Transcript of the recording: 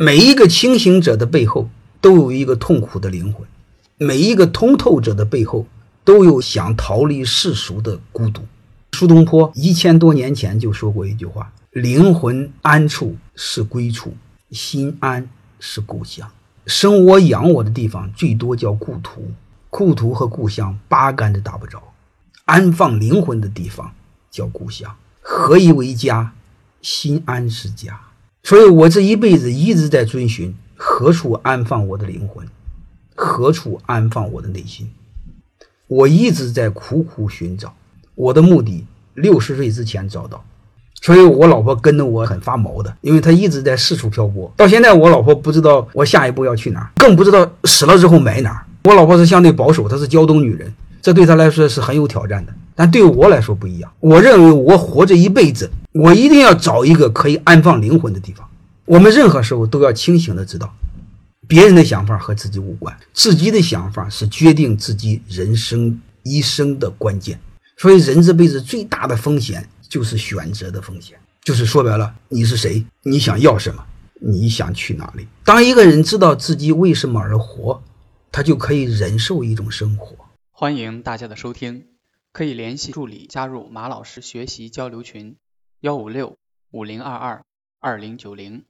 每一个清醒者的背后都有一个痛苦的灵魂，每一个通透者的背后都有想逃离世俗的孤独。苏东坡一千多年前就说过一句话：“灵魂安处是归处，心安是故乡。生我养我的地方最多叫故土，故土和故乡八竿子打不着。安放灵魂的地方叫故乡。何以为家？心安是家。”所以，我这一辈子一直在遵循何处安放我的灵魂，何处安放我的内心。我一直在苦苦寻找，我的目的六十岁之前找到。所以我老婆跟着我很发毛的，因为她一直在四处漂泊。到现在，我老婆不知道我下一步要去哪儿，更不知道死了之后埋哪儿。我老婆是相对保守，她是胶东女人，这对她来说是很有挑战的。但对我来说不一样，我认为我活着一辈子。我一定要找一个可以安放灵魂的地方。我们任何时候都要清醒的知道，别人的想法和自己无关，自己的想法是决定自己人生一生的关键。所以，人这辈子最大的风险就是选择的风险，就是说白了，你是谁，你想要什么，你想去哪里。当一个人知道自己为什么而活，他就可以忍受一种生活。欢迎大家的收听，可以联系助理加入马老师学习交流群。幺五六五零二二二零九零。